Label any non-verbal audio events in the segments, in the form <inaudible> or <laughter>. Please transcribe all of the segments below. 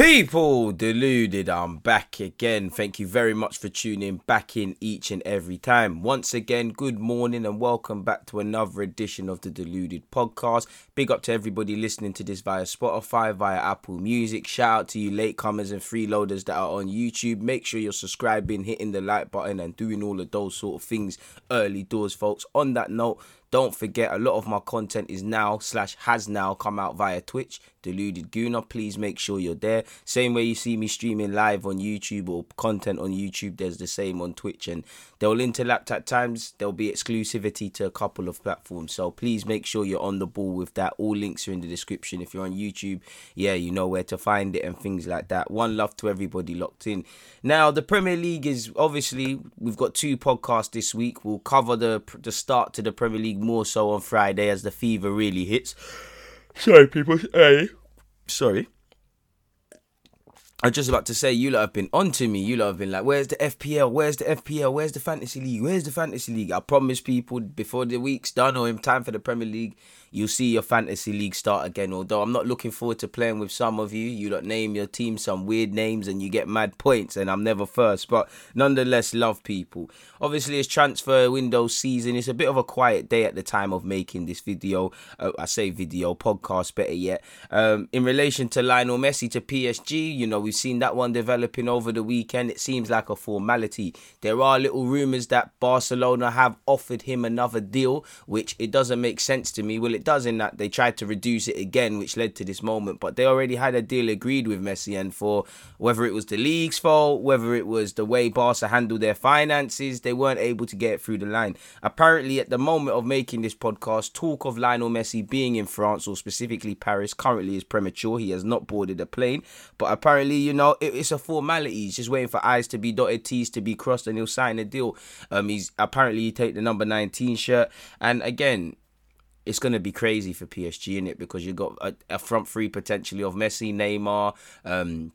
People deluded, I'm back again. Thank you very much for tuning back in each and every time. Once again, good morning and welcome back to another edition of the Deluded podcast. Big up to everybody listening to this via Spotify, via Apple Music. Shout out to you latecomers and freeloaders that are on YouTube. Make sure you're subscribing, hitting the like button, and doing all of those sort of things early doors, folks. On that note, don't forget, a lot of my content is now slash has now come out via Twitch. Deluded Gooner, please make sure you're there. Same way you see me streaming live on YouTube or content on YouTube, there's the same on Twitch, and they'll interlap at times. There'll be exclusivity to a couple of platforms, so please make sure you're on the ball with that. All links are in the description. If you're on YouTube, yeah, you know where to find it and things like that. One love to everybody locked in. Now, the Premier League is obviously we've got two podcasts this week. We'll cover the the start to the Premier League more so on Friday as the fever really hits. Sorry, people. Hey. Sorry. I was just about to say, you lot have been on to me. You lot have been like, where's the FPL? Where's the FPL? Where's the Fantasy League? Where's the Fantasy League? I promise people before the week's done or in time for the Premier League, you'll see your fantasy league start again. Although I'm not looking forward to playing with some of you. You don't name your team some weird names and you get mad points, and I'm never first. But nonetheless, love people. Obviously, it's transfer window season. It's a bit of a quiet day at the time of making this video. Uh, I say video podcast, better yet. Um, in relation to Lionel Messi to PSG, you know we've seen that one developing over the weekend. It seems like a formality. There are little rumors that Barcelona have offered him another deal, which it doesn't make sense to me. Will it it does in that they tried to reduce it again, which led to this moment. But they already had a deal agreed with Messi, and for whether it was the league's fault, whether it was the way Barca handled their finances, they weren't able to get through the line. Apparently, at the moment of making this podcast, talk of Lionel Messi being in France or specifically Paris currently is premature. He has not boarded a plane, but apparently, you know, it, it's a formality. He's just waiting for I's to be dotted, T's to be crossed, and he'll sign a deal. Um, he's apparently he take the number 19 shirt, and again, it's going to be crazy for PSG in it because you've got a, a, front three potentially of Messi, Neymar, um,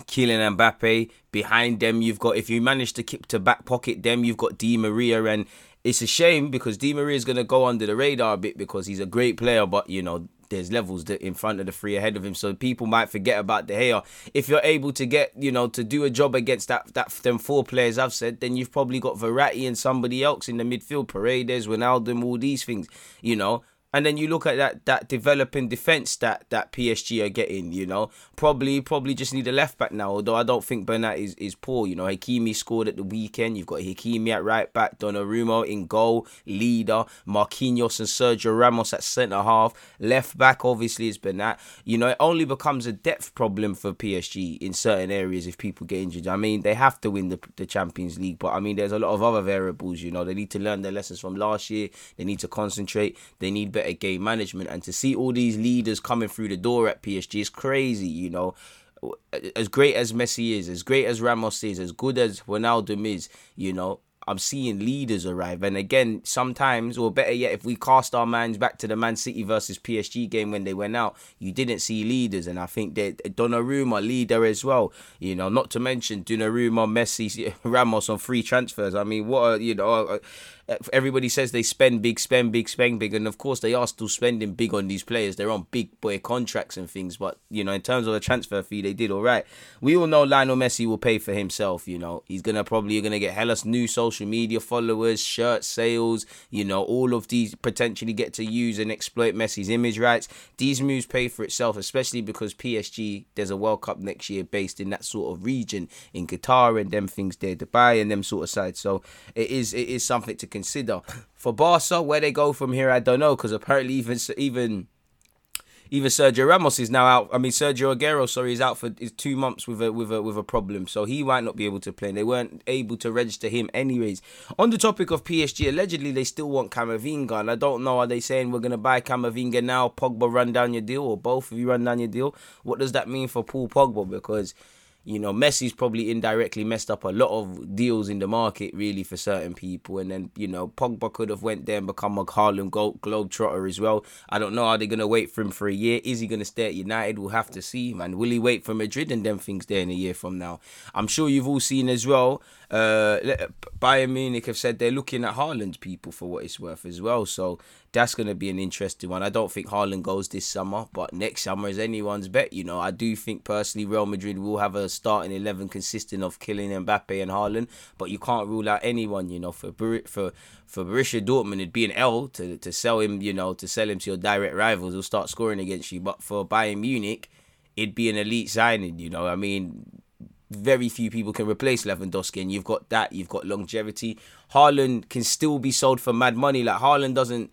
Kylian Mbappe. Behind them, you've got if you manage to keep to back pocket them, you've got Di Maria, and it's a shame because Di Maria is going to go under the radar a bit because he's a great player, but you know there's levels that in front of the three ahead of him, so people might forget about De Gea. If you're able to get, you know, to do a job against that that them four players I've said, then you've probably got Verratti and somebody else in the midfield, Paredes, Ronaldo, all these things, you know. And then you look at that that developing defense that that PSG are getting, you know, probably probably just need a left back now. Although I don't think Bernat is, is poor, you know. Hakimi scored at the weekend. You've got Hakimi at right back, Donnarumma in goal, leader, Marquinhos and Sergio Ramos at centre half. Left back obviously is Bernat. You know, it only becomes a depth problem for PSG in certain areas if people get injured. I mean, they have to win the the Champions League, but I mean, there's a lot of other variables. You know, they need to learn their lessons from last year. They need to concentrate. They need better game management. And to see all these leaders coming through the door at PSG is crazy, you know. As great as Messi is, as great as Ramos is, as good as Ronaldo is, you know, I'm seeing leaders arrive. And again, sometimes, or better yet, if we cast our minds back to the Man City versus PSG game when they went out, you didn't see leaders. And I think that Donnarumma, leader as well. You know, not to mention Donnarumma, Messi, <laughs> Ramos on free transfers. I mean, what a, you know, everybody says they spend big, spend big, spend big, and of course they are still spending big on these players. They're on big boy contracts and things, but you know, in terms of the transfer fee, they did all right. We all know Lionel Messi will pay for himself. You know, he's gonna probably gonna get hellas new social media followers, shirt sales. You know, all of these potentially get to use and exploit Messi's image rights. These moves pay for itself, especially because PSG there's a World Cup next year based in that sort of region in Qatar and them things there, Dubai and them sort of sides. So it is it is something to consider. For Barca, where they go from here, I don't know, because apparently even even even Sergio Ramos is now out. I mean, Sergio Aguero, sorry, is out for is two months with a with a with a problem, so he might not be able to play. They weren't able to register him anyways. On the topic of PSG, allegedly they still want Camavinga, and I don't know. Are they saying we're gonna buy Camavinga now? Pogba run down your deal, or both of you run down your deal? What does that mean for Paul Pogba? Because you know, Messi's probably indirectly messed up a lot of deals in the market, really, for certain people. And then, you know, Pogba could have went there and become a Harlem Globetrotter as well. I don't know. Are they going to wait for him for a year? Is he going to stay at United? We'll have to see, man. Will he wait for Madrid and then things there in a year from now? I'm sure you've all seen as well. Uh, Bayern Munich have said they're looking at Haaland people for what it's worth as well. So that's going to be an interesting one. I don't think Haaland goes this summer, but next summer is anyone's bet. You know, I do think personally Real Madrid will have a starting eleven consisting of Kylian Mbappe and Haaland, but you can't rule out anyone. You know, for for for Borussia Dortmund, it'd be an L to to sell him. You know, to sell him to your direct rivals who'll start scoring against you. But for Bayern Munich, it'd be an elite signing. You know, I mean, very few people can replace Lewandowski, and you've got that. You've got longevity. Haaland can still be sold for mad money. Like Haaland doesn't.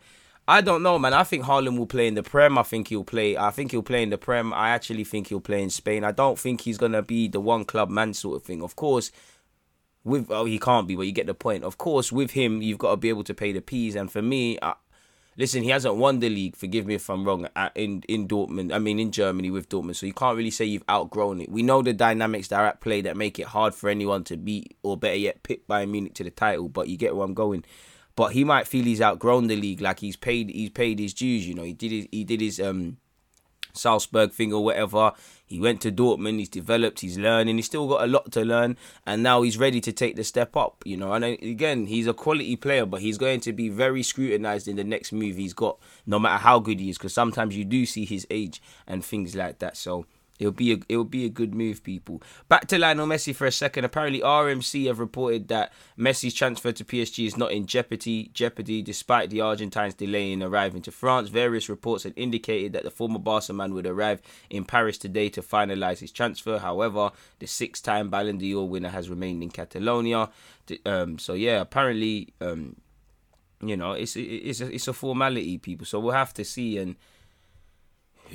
I don't know, man. I think Haaland will play in the Prem. I think he'll play. I think he'll play in the Prem. I actually think he'll play in Spain. I don't think he's gonna be the one club man sort of thing. Of course, with oh he can't be, but you get the point. Of course, with him, you've got to be able to pay the P's. And for me, I, Listen, he hasn't won the league. Forgive me if I'm wrong. in in Dortmund, I mean in Germany with Dortmund, so you can't really say you've outgrown it. We know the dynamics that are at play that make it hard for anyone to beat, or better yet, pick Bayern Munich to the title. But you get where I'm going. But he might feel he's outgrown the league, like he's paid he's paid his dues. You know, he did his he did his um Salzburg thing or whatever. He went to Dortmund, he's developed, he's learning, he's still got a lot to learn, and now he's ready to take the step up, you know. And again, he's a quality player, but he's going to be very scrutinized in the next move he's got, no matter how good he is, because sometimes you do see his age and things like that. So It'll be a it'll be a good move, people. Back to Lionel Messi for a second. Apparently, RMC have reported that Messi's transfer to PSG is not in jeopardy. Jeopardy, despite the Argentines delay in arriving to France. Various reports had indicated that the former Barca man would arrive in Paris today to finalize his transfer. However, the six-time Ballon d'Or winner has remained in Catalonia. Um, so yeah, apparently, um, you know, it's it's a, it's a formality, people. So we'll have to see and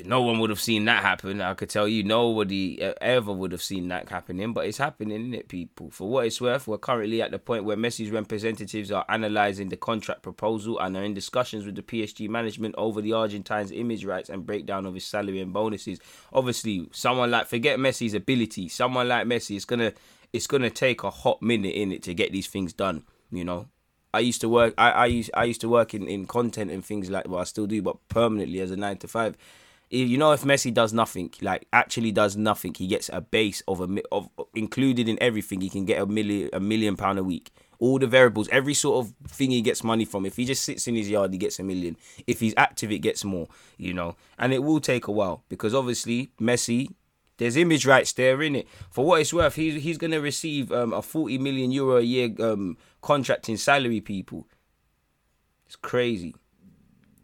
no one would have seen that happen. I could tell you, nobody uh, ever would have seen that happening, but it's happening, isn't it, people? For what it's worth, we're currently at the point where Messi's representatives are analysing the contract proposal and are in discussions with the PSG management over the Argentine's image rights and breakdown of his salary and bonuses. Obviously, someone like forget Messi's ability, someone like Messi, it's gonna it's gonna take a hot minute in it to get these things done. You know, I used to work. I, I used I used to work in, in content and things like well I still do, but permanently as a nine to five you know if Messi does nothing, like actually does nothing, he gets a base of a of included in everything. He can get a million a million pound a week. All the variables, every sort of thing he gets money from. If he just sits in his yard, he gets a million. If he's active, it gets more. You know, and it will take a while because obviously Messi. There's image rights there in it. For what it's worth, he's he's gonna receive um, a 40 million euro a year um, contract in salary. People, it's crazy.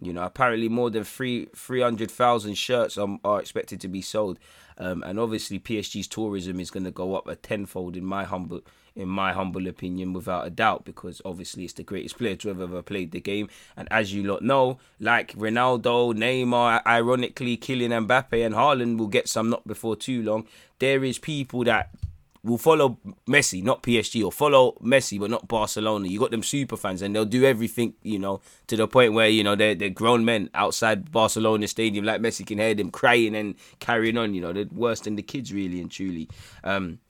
You know, apparently more than three three hundred thousand shirts are, expected to be sold, um, and obviously PSG's tourism is going to go up a tenfold in my humble in my humble opinion, without a doubt, because obviously it's the greatest player to have ever played the game. And as you lot know, like Ronaldo, Neymar, ironically, Kylian Mbappe and Haaland will get some not before too long. There is people that will follow Messi, not PSG, or follow Messi but not Barcelona. You got them super fans, and they'll do everything, you know, to the point where you know they're they're grown men outside Barcelona stadium, like Messi can hear them crying and carrying on. You know, they're worse than the kids, really and truly. Um,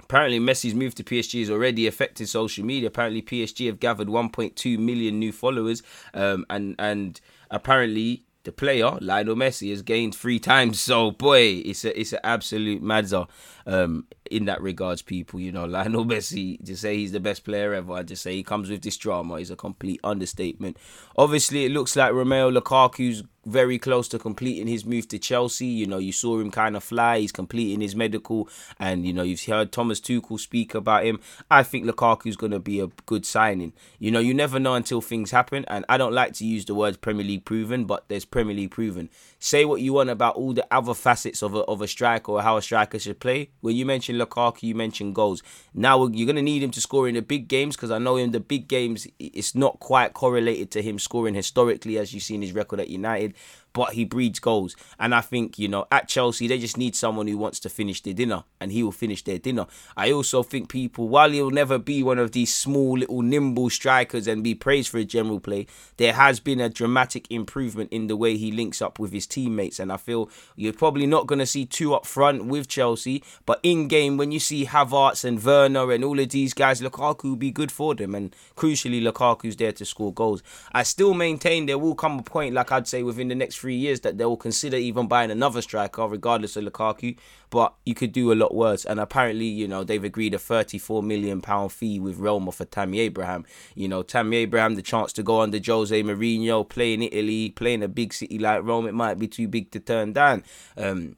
apparently, Messi's move to PSG has already affected social media. Apparently, PSG have gathered 1.2 million new followers, um, and and apparently the player Lionel Messi has gained three times. So boy, it's a it's an absolute madza um, in that regards. People, you know, <laughs> Lionel Messi to say he's the best player ever. I just say he comes with this drama is a complete understatement. Obviously, it looks like Romelu Lukaku's very close to completing his move to Chelsea. You know, you saw him kind of fly. He's completing his medical, and you know, you've heard Thomas Tuchel speak about him. I think Lukaku's going to be a good signing. You know, you never know until things happen, and I don't like to use the words Premier League proven, but there's Premier League proven. Say what you want about all the other facets of a of a striker or how a striker should play. When you mentioned Lukaku, you mentioned goals. Now you're going to need him to score in the big games because I know in the big games it's not quite correlated to him scoring historically as you see in his record at United but he breeds goals. And I think, you know, at Chelsea, they just need someone who wants to finish their dinner, and he will finish their dinner. I also think people, while he'll never be one of these small, little, nimble strikers and be praised for his general play, there has been a dramatic improvement in the way he links up with his teammates. And I feel you're probably not going to see two up front with Chelsea, but in game, when you see Havertz and Werner and all of these guys, Lukaku will be good for them. And crucially, Lukaku's there to score goals. I still maintain there will come a point, like I'd say, within the next three three years that they will consider even buying another striker, regardless of Lukaku. But you could do a lot worse. And apparently, you know, they've agreed a 34 million pound fee with Roma for Tammy Abraham. You know, Tammy Abraham, the chance to go under Jose Mourinho, play in Italy, play in a big city like Rome, it might be too big to turn down. Um,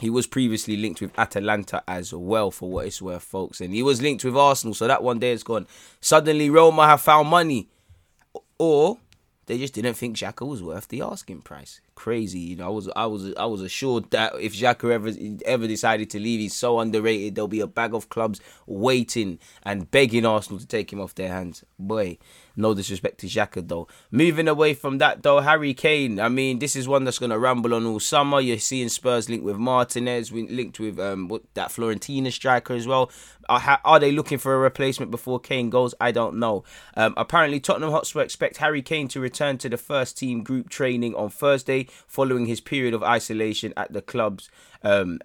he was previously linked with Atalanta as well, for what it's worth, folks. And he was linked with Arsenal, so that one day is gone. Suddenly, Roma have found money. Or they just didn't think Xhaka was worth the asking price. Crazy, you know. I was, I was, I was assured that if Xhaka ever, ever decided to leave, he's so underrated. There'll be a bag of clubs waiting and begging Arsenal to take him off their hands. Boy, no disrespect to Xhaka though. Moving away from that though, Harry Kane. I mean, this is one that's gonna ramble on all summer. You're seeing Spurs linked with Martinez, linked with um what, that Fiorentina striker as well. Are, are, they looking for a replacement before Kane goes? I don't know. Um, apparently, Tottenham Hotspur expect Harry Kane to return to the first team group training on Thursday following his period of isolation at the club's um,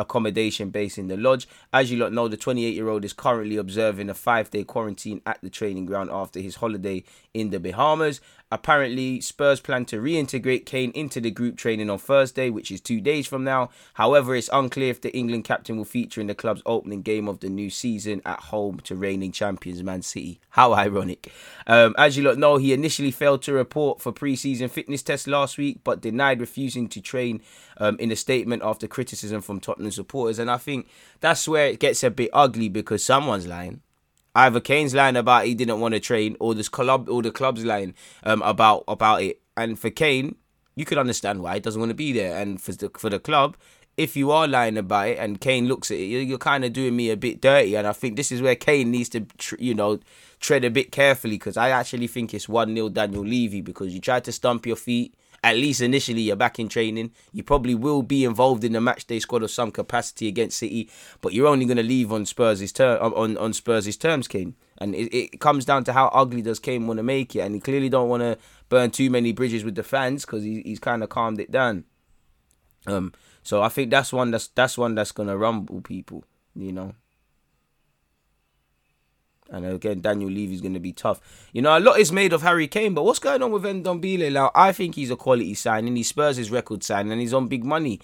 accommodation base in the lodge. As you lot know, the 28 year old is currently observing a five day quarantine at the training ground after his holiday in the Bahamas. Apparently, Spurs plan to reintegrate Kane into the group training on Thursday, which is two days from now. However, it's unclear if the England captain will feature in the club's opening game of the new season at home to reigning champions Man City. How ironic. Um, as you lot know, he initially failed to report for pre season fitness tests last week, but denied refusing to train um, in a statement after criticism from Tottenham supporters. And I think that's where it gets a bit ugly because someone's lying either Kane's lying about he didn't want to train, or this club, or the club's lying um, about about it. And for Kane, you could understand why he doesn't want to be there. And for the for the club, if you are lying about it, and Kane looks at it, you're, you're kind of doing me a bit dirty. And I think this is where Kane needs to, you know, tread a bit carefully because I actually think it's one 0 Daniel Levy because you tried to stump your feet at least initially you're back in training. You probably will be involved in the match day squad of some capacity against City, but you're only going to leave on Spurs' term on on Spurs' terms, Kane. And it, it comes down to how ugly does Kane want to make it, and he clearly don't want to burn too many bridges with the fans because he, he's kind of calmed it down. Um, so I think that's one that's that's one that's gonna rumble people, you know. And uh, again, Daniel Levy's going to be tough. You know, a lot is made of Harry Kane, but what's going on with Ndombele now? I think he's a quality signing. He spurs his record signing, and he's on big money.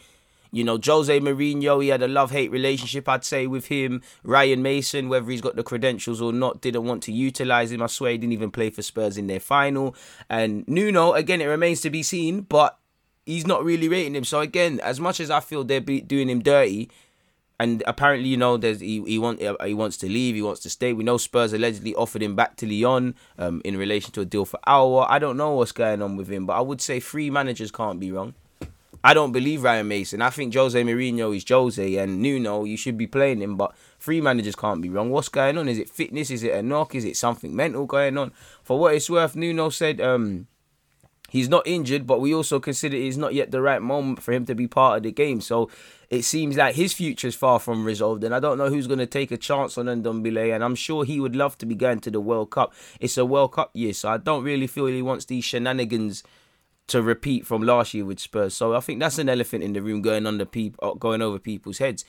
You know, Jose Mourinho, he had a love hate relationship, I'd say, with him. Ryan Mason, whether he's got the credentials or not, didn't want to utilize him. I swear he didn't even play for Spurs in their final. And Nuno, again, it remains to be seen, but he's not really rating him. So, again, as much as I feel they're doing him dirty, and apparently, you know, there's he, he want he wants to leave, he wants to stay. We know Spurs allegedly offered him back to Lyon um, in relation to a deal for Aouar. I don't know what's going on with him, but I would say three managers can't be wrong. I don't believe Ryan Mason. I think Jose Mourinho is Jose, and Nuno, you should be playing him, but three managers can't be wrong. What's going on? Is it fitness? Is it a knock? Is it something mental going on? For what it's worth, Nuno said um, he's not injured, but we also consider it's not yet the right moment for him to be part of the game. So it seems like his future is far from resolved, and I don't know who's going to take a chance on Ndombele, and I'm sure he would love to be going to the World Cup. It's a World Cup year, so I don't really feel he wants these shenanigans to repeat from last year with Spurs. So I think that's an elephant in the room going the people, uh, going over people's heads.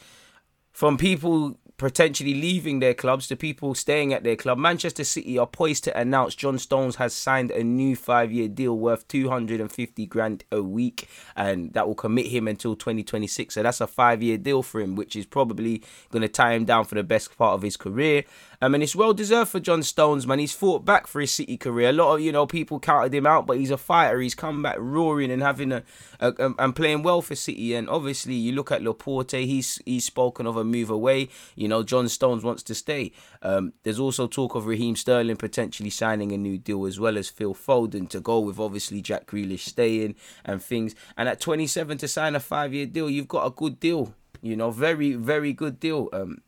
From people potentially leaving their clubs to people staying at their club. Manchester City are poised to announce John Stones has signed a new five-year deal worth 250 grand a week, and that will commit him until 2026. So that's a five-year deal for him, which is probably going to tie him down for the best part of his career. I mean, it's well deserved for John Stones, man. He's fought back for his City career. A lot of you know people counted him out, but he's a fighter. He's come back roaring and having a, a, a and playing well for City. And obviously, you look at Laporte. He's he's spoken of a move away. You know, John Stones wants to stay. Um, there's also talk of Raheem Sterling potentially signing a new deal, as well as Phil Foden to go with obviously Jack Grealish staying and things. And at 27 to sign a five-year deal, you've got a good deal. You know, very very good deal. Um,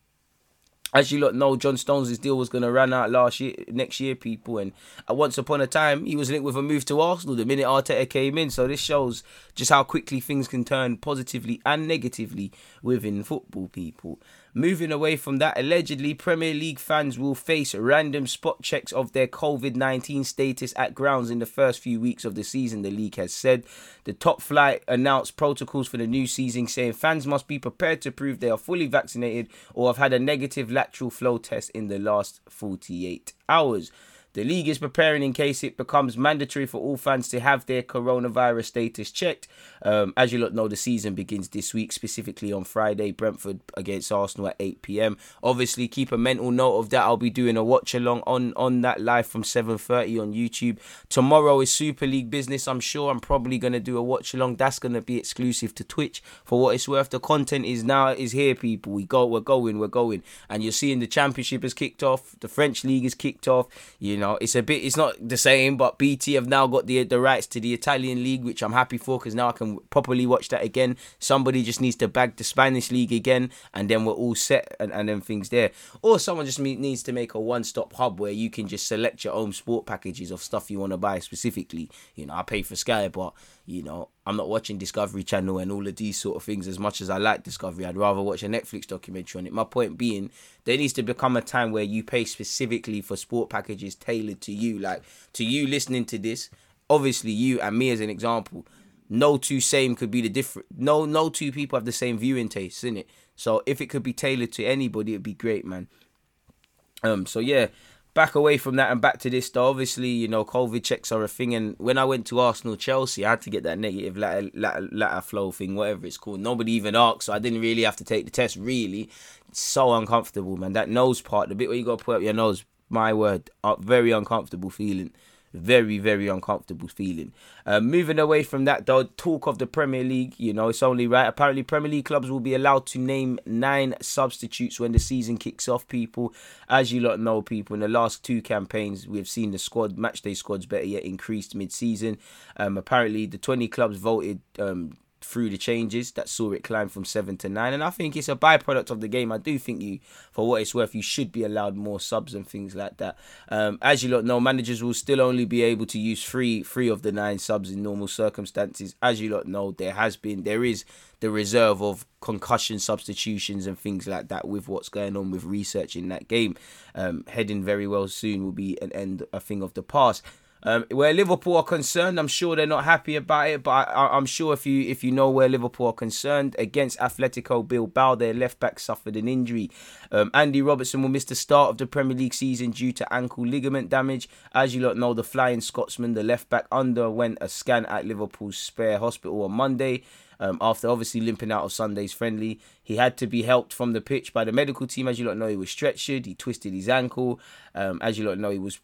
as you lot know, John Stones' deal was going to run out last year, next year, people. And once upon a time, he was linked with a move to Arsenal the minute Arteta came in. So this shows just how quickly things can turn positively and negatively within football, people. Moving away from that, allegedly, Premier League fans will face random spot checks of their COVID 19 status at grounds in the first few weeks of the season, the league has said. The top flight announced protocols for the new season, saying fans must be prepared to prove they are fully vaccinated or have had a negative lateral flow test in the last 48 hours. The league is preparing in case it becomes mandatory for all fans to have their coronavirus status checked. Um, as you lot know, the season begins this week, specifically on Friday, Brentford against Arsenal at 8 p.m. Obviously, keep a mental note of that. I'll be doing a watch along on on that live from 7:30 on YouTube. Tomorrow is Super League business. I'm sure I'm probably gonna do a watch along. That's gonna be exclusive to Twitch. For what it's worth, the content is now is here, people. We go, we're going, we're going, and you're seeing the Championship has kicked off. The French League is kicked off. You know, it's a bit, it's not the same, but BT have now got the the rights to the Italian League, which I'm happy for because now I can properly watch that again. Somebody just needs to bag the Spanish League again, and then we're all set and, and then things there. Or someone just needs to make a one stop hub where you can just select your own sport packages of stuff you want to buy specifically. You know, I pay for Sky, but you know, I'm not watching Discovery Channel and all of these sort of things as much as I like Discovery. I'd rather watch a Netflix documentary on it. My point being, there needs to become a time where you pay specifically for sport packages tailored to you. Like to you listening to this, obviously you and me as an example, no two same could be the different. No, no two people have the same viewing tastes in it. So if it could be tailored to anybody, it'd be great, man. Um. So yeah, back away from that and back to this though. Obviously, you know, COVID checks are a thing. And when I went to Arsenal Chelsea, I had to get that negative latter, latter, latter flow thing, whatever it's called. Nobody even asked, so I didn't really have to take the test. Really, it's so uncomfortable, man. That nose part, the bit where you got to put up your nose, my word, very uncomfortable feeling very very uncomfortable feeling. Uh, moving away from that though talk of the premier league you know it's only right. Apparently premier league clubs will be allowed to name nine substitutes when the season kicks off people. As you lot know people in the last two campaigns we've seen the squad match day squads better yet increased mid-season. Um, apparently the 20 clubs voted um, through the changes that saw it climb from seven to nine. And I think it's a byproduct of the game. I do think you, for what it's worth, you should be allowed more subs and things like that. Um, as you lot know, managers will still only be able to use three three of the nine subs in normal circumstances. As you lot know, there has been there is the reserve of concussion substitutions and things like that with what's going on with research in that game. Um, heading very well soon will be an end a thing of the past. Um, where Liverpool are concerned, I'm sure they're not happy about it. But I, am sure if you if you know where Liverpool are concerned, against Atletico Bilbao, their left back suffered an injury. Um, Andy Robertson will miss the start of the Premier League season due to ankle ligament damage. As you lot know, the Flying Scotsman, the left back, underwent a scan at Liverpool's Spire Hospital on Monday. Um, after obviously limping out of Sunday's friendly, he had to be helped from the pitch by the medical team. As you lot know, he was stretchered. He twisted his ankle. Um, as you lot know, he was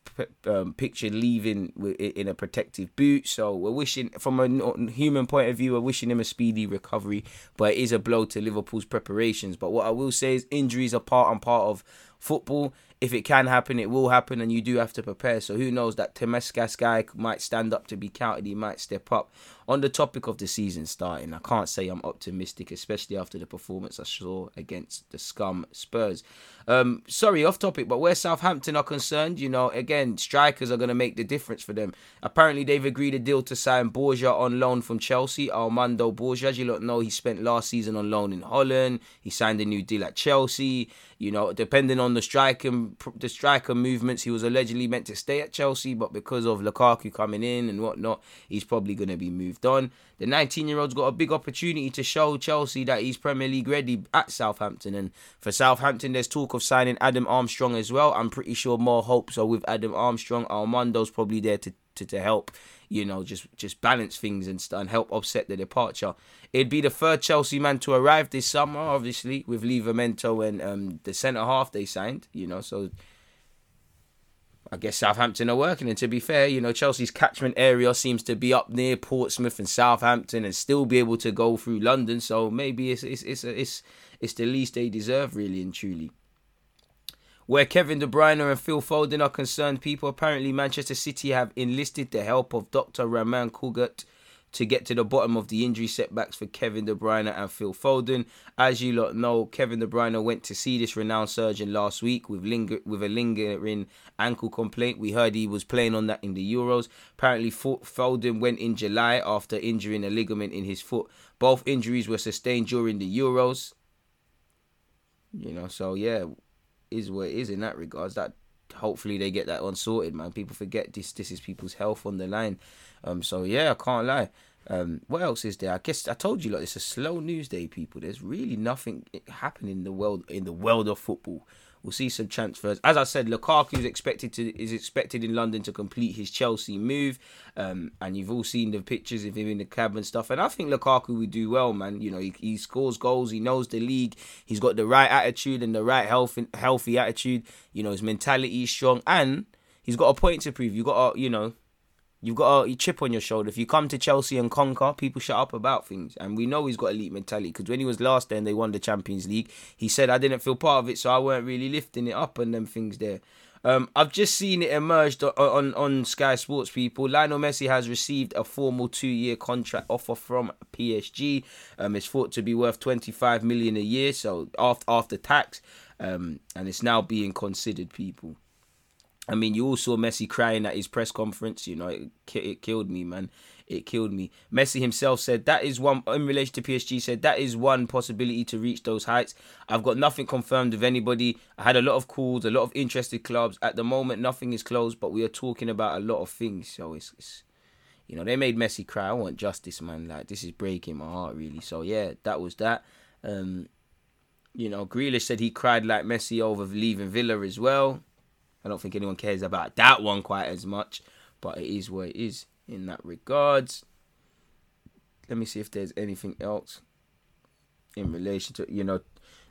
um, pictured leaving in a protective boot. So we're wishing, from a human point of view, we're wishing him a speedy recovery. But it is a blow to Liverpool's preparations. But what I will say is injuries are part and part of football if it can happen, it will happen, and you do have to prepare. So who knows that Tsimikas guy might stand up to be counted. He might step up. On the topic of the season starting, I can't say I'm optimistic, especially after the performance I saw against the scum Spurs. Um, sorry, off topic, but where Southampton are concerned, you know, again, strikers are going to make the difference for them. Apparently, they've agreed a deal to sign Broja on loan from Chelsea. Armando Broja, as you lot know, he spent last season on loan in Holland. He signed a new deal at Chelsea. You know, depending on the striker, the striker movements, he was allegedly meant to stay at Chelsea, but because of Lukaku coming in and whatnot, he's probably going to be moved on. The 19 year old's got a big opportunity to show Chelsea that he's Premier League ready at Southampton. And for Southampton, there's talk of signing Adam Armstrong as well. I'm pretty sure more hopes are with Adam Armstrong. Armando's probably there to, to, to help you know, just just balance things and, and help offset the departure. It'd be the third Chelsea man to arrive this summer, obviously, with Livramento and um, the centre half they signed, you know, so I guess Southampton are working. And to be fair, you know, Chelsea's catchment area seems to be up near Portsmouth and Southampton and still be able to go through London. So maybe it's it's it's it's, it's the least they deserve, really and truly. Where Kevin De Bruyne and Phil Foden are concerned, people apparently Manchester City have enlisted the help of Dr. Ramon Cugat to get to the bottom of the injury setbacks for Kevin De Bruyne and Phil Foden. As you lot know, Kevin De Bruyne went to see this renowned surgeon last week with linger with a lingering ankle complaint. We heard he was playing on that in the Euros. Apparently, Foden went in July after injuring a ligament in his foot. Both injuries were sustained during the Euros. You know, so yeah, is what it is in that regards. That hopefully they get that one sorted, man. People forget this. This is people's health on the line. Um. So yeah, I can't lie. Um. What else is there? I guess I told you like it's a slow news day, people. There's really nothing happening in the world in the world of football. We'll see some transfers. As I said, Lukaku is expected to is expected in London to complete his Chelsea move, um, and you've all seen the pictures of him in the cab and stuff. And I think Lukaku would do well, man. You know, he, he scores goals, he knows the league, he's got the right attitude and the right healthy healthy attitude. You know, his mentality is strong, and he's got a point to prove. You got to, you know, You've got a chip on your shoulder. If you come to Chelsea and conquer, people shut up about things. And we know he's got elite mentality because when he was last there and they won the Champions League, he said, I didn't feel part of it, so I weren't really lifting it up and them things there. Um, I've just seen it emerged on, on, on Sky Sports, people. Lionel Messi has received a formal two-year contract offer from PSG. Um, it's thought to be worth 25 million a year, so after after tax, um, and it's now being considered, people. I mean, you all saw Messi crying at his press conference. You know, it, it killed me, man. It killed me. Messi himself said that is one in relation to PSG. Said that is one possibility to reach those heights. I've got nothing confirmed of anybody. I had a lot of calls, a lot of interested clubs. At the moment, nothing is closed, but we are talking about a lot of things. So it's, it's you know, they made Messi cry. I want justice, man. Like this is breaking my heart, really. So yeah, that was that. Um, you know, Grealish said he cried like Messi over leaving Villa as well. I don't think anyone cares about that one quite as much, but it is what it is in that regards. Let me see if there's anything else in relation to you know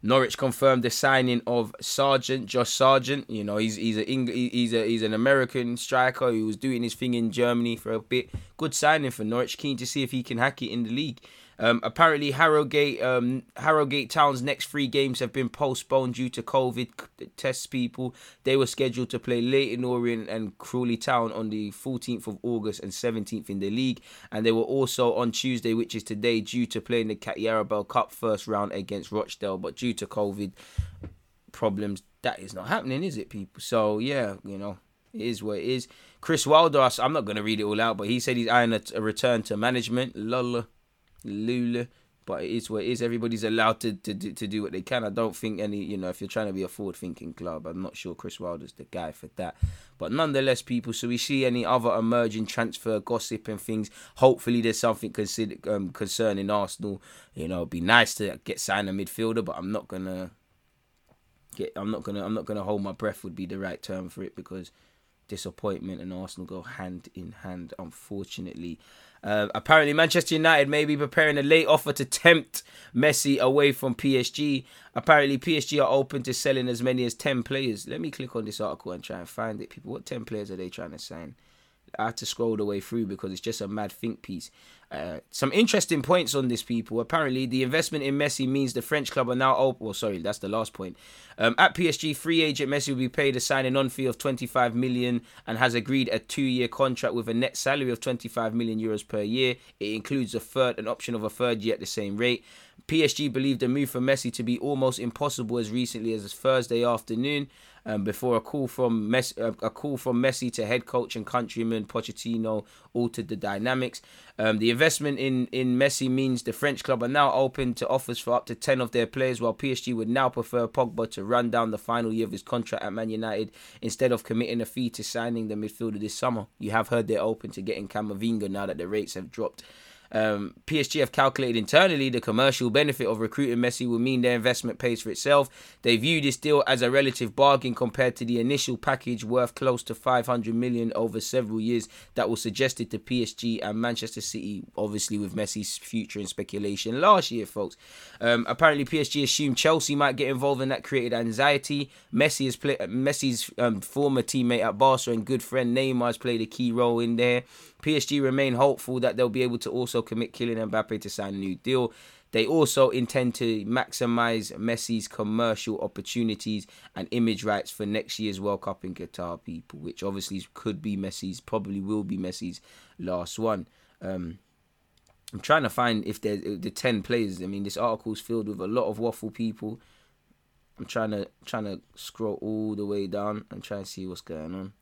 Norwich confirmed the signing of Sargent, Josh Sargent. You know, he's he's a he's a he's an American striker who was doing his thing in Germany for a bit. Good signing for Norwich. Keen to see if he can hack it in the league. Um, apparently, Harrogate um, Harrogate Town's next three games have been postponed due to COVID tests. People they were scheduled to play Leyton Orient and Crawley Town on the 14th of August and 17th in the league, and they were also on Tuesday, which is today, due to playing the Carabao Cup first round against Rochdale. But due to COVID problems, that is not happening, is it, people? So yeah, you know, it is what it is. Chris Wilder, I'm not going to read it all out, but he said he's eyeing a, a return to management. Lula. Lula. But it is what it is. Everybody's allowed to, to, to do what they can. I don't think any, you know, if you're trying to be a forward thinking club, I'm not sure Chris Wilder's the guy for that. But nonetheless, people, so we see any other emerging transfer gossip and things. Hopefully, there's something consider, um, concerning Arsenal. You know, it'd be nice to get signed a midfielder, but I'm not gonna get. I'm not gonna. I'm not gonna hold my breath. Would be the right term for it because disappointment and Arsenal go hand in hand, unfortunately. Uh, apparently, Manchester United may be preparing a late offer to tempt Messi away from PSG. Apparently, PSG are open to selling as many as 10 players. Let me click on this article and try and find it. People, what 10 players are they trying to sign? I had to scroll the way through because it's just a mad think piece. Uh, some interesting points on this, people. Apparently, the investment in Messi means the French club are now open. Well, sorry, that's the last point. Um, at PSG, free agent Messi will be paid a signing on fee of 25 million and has agreed a two-year contract with a net salary of 25 million euros per year. It includes a third, an option of a third year at the same rate. PSG believed the move for Messi to be almost impossible as recently as Thursday afternoon um, before a call from Messi, a call from Messi to head coach and countryman Pochettino altered the dynamics. Um, the investment in in Messi means the French club are now open to offers for up to ten of their players, while PSG would now prefer Pogba to run down the final year of his contract at Man United instead of committing a fee to signing the midfielder this summer. You have heard they're open to getting Camavinga now that the rates have dropped. Um, PSG have calculated internally the commercial benefit of recruiting Messi will mean their investment pays for itself. They view this deal as a relative bargain compared to the initial package worth close to 500 million over several years that was suggested to PSG and Manchester City, obviously with Messi's future in speculation last year, folks. Um, apparently, PSG assumed Chelsea might get involved, and that created anxiety. Messi has played Messi's um, former teammate at Barca and good friend Neymar has played a key role in there. PSG remain hopeful that they'll be able to also commit Kylian Mbappe to sign a new deal. They also intend to maximize Messi's commercial opportunities and image rights for next year's World Cup in Qatar, people, which obviously could be Messi's, probably will be Messi's last one. Um, I'm trying to find if there's the 10 players. I mean, this article is filled with a lot of waffle people. I'm trying to trying to scroll all the way down and try and see what's going on.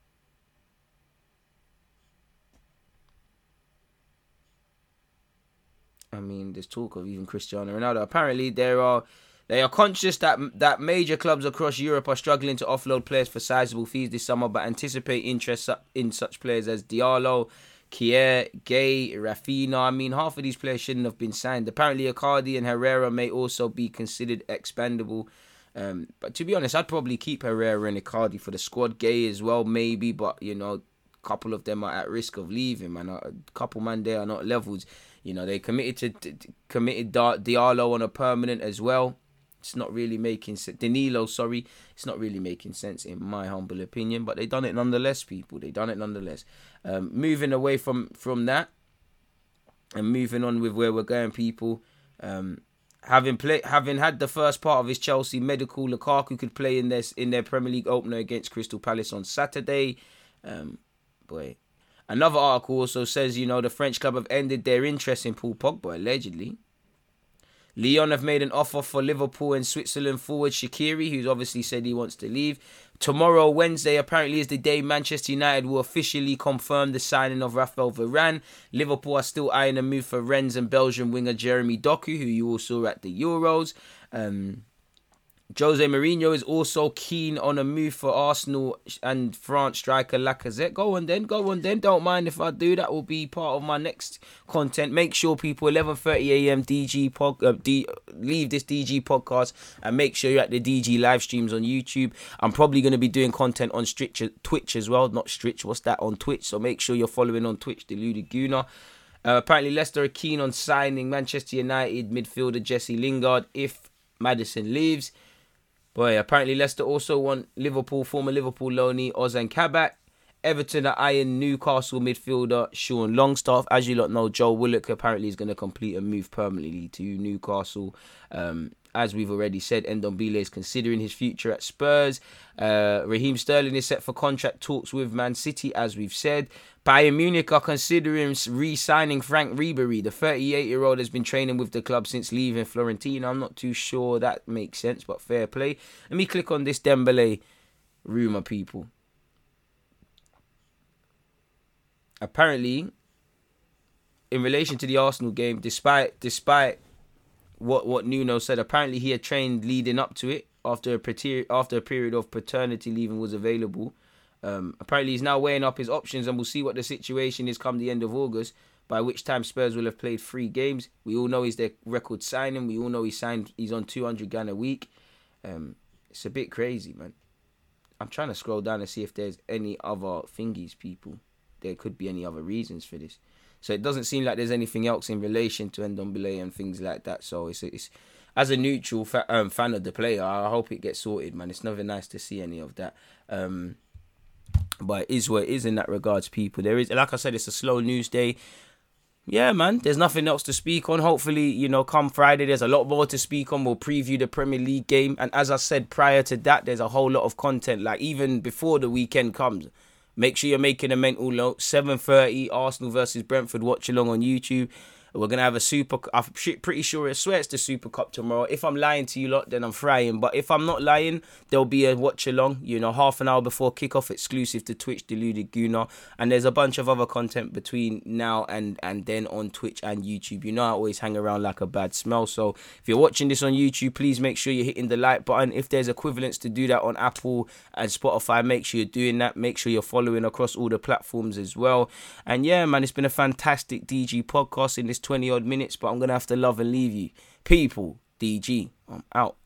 I mean, there's talk of even Cristiano Ronaldo. Apparently, there are they are conscious that that major clubs across Europe are struggling to offload players for sizable fees this summer, but anticipate interest in such players as Diallo, Kier, Gueye, Rafinha. I mean, half of these players shouldn't have been signed. Apparently, Icardi and Herrera may also be considered expendable. Um, but to be honest, I'd probably keep Herrera and Icardi for the squad. Gueye as well, maybe, but you know, a couple of them are at risk of leaving, man. A couple man there are not levels. You know, they committed to, to committed Diallo on a permanent as well. It's not really making sense. Danilo, sorry, it's not really making sense in my humble opinion, but they done it nonetheless, people. They done it nonetheless. Um, moving away from from that and moving on with where we're going, people. Um, having played, having had the first part of his Chelsea medical, Lukaku could play in this in their Premier League opener against Crystal Palace on Saturday. Um, boy, another article also says you know the French club have ended their interest in Paul Pogba allegedly. Lyon have made an offer for Liverpool and Switzerland forward Shaqiri, who's obviously said he wants to leave. Tomorrow, Wednesday, apparently is the day Manchester United will officially confirm the signing of Rafael Varane. Liverpool are still eyeing a move for Rennes and Belgian winger Jeremy Doku, who you all saw at the Euros. Um, Jose Mourinho is also keen on a move for Arsenal and France striker Lacazette. Go on then, go on then. Don't mind if I do. That will be part of my next content. Make sure people 11:30 a.m. DG pod, uh, D, leave this DG podcast and make sure you're at the DG live streams on YouTube. I'm probably going to be doing content on Stritch, Twitch as well. Not Stritch, what's that on Twitch? So make sure you're following on Twitch, Deluded Gooner. Uh, apparently, Leicester are keen on signing Manchester United midfielder Jesse Lingard if Maddison leaves. Boy, apparently Leicester also want Liverpool, former Liverpool loanee Ozan Kabak. Everton are eyeing Newcastle midfielder Sean Longstaff. As you lot know, Joe Willock apparently is going to complete a move permanently to Newcastle. Um, as we've already said, Ndombele is considering his future at Spurs. Uh, Raheem Sterling is set for contract talks with Man City, as we've said. Bayern Munich are considering re-signing Frank Ribery. The 38-year-old has been training with the club since leaving Fiorentina. I'm not too sure that makes sense, but fair play. Let me click on this Dembele rumor, people. Apparently, in relation to the Arsenal game, despite despite what what Nuno said, apparently he had trained leading up to it after a after a period of paternity leaving was available. Um, apparently, he's now weighing up his options, and we'll see what the situation is come the end of August. By which time Spurs will have played three games. We all know he's their record signing. We all know he signed. He's on 200 grand a week. Um, it's a bit crazy, man. I'm trying to scroll down and see if there's any other thingies, people. There could be any other reasons for this. So it doesn't seem like there's anything else in relation to Ndombele and things like that. So it's, it's as a neutral fa- um, fan of the player, I hope it gets sorted, man. It's never nice to see any of that. Um, but it is what it is in that regards, people. There is, like I said, it's a slow news day. Yeah, man, there's nothing else to speak on. Hopefully, you know, come Friday, there's a lot more to speak on. We'll preview the Premier League game. And as I said prior to that, there's a whole lot of content. Like, even before the weekend comes, make sure you're making a mental note. 7.30, Arsenal versus Brentford watch along on YouTube. We're gonna have a super. I'm pretty sure I swear it's the Super Cup tomorrow. If I'm lying to you lot, then I'm frying. But if I'm not lying, there'll be a watch along. You know, half an hour before kickoff, exclusive to Twitch, Deluded Gooner, and there's a bunch of other content between now and and then on Twitch and YouTube. You know, I always hang around like a bad smell. So if you're watching this on YouTube, please make sure you're hitting the like button. If there's equivalents to do that on Apple and Spotify, make sure you're doing that. Make sure you're following across all the platforms as well. And yeah, man, it's been a fantastic DG podcast in this 20 odd minutes, but I'm going to have to love and leave you. People, DG, I'm out.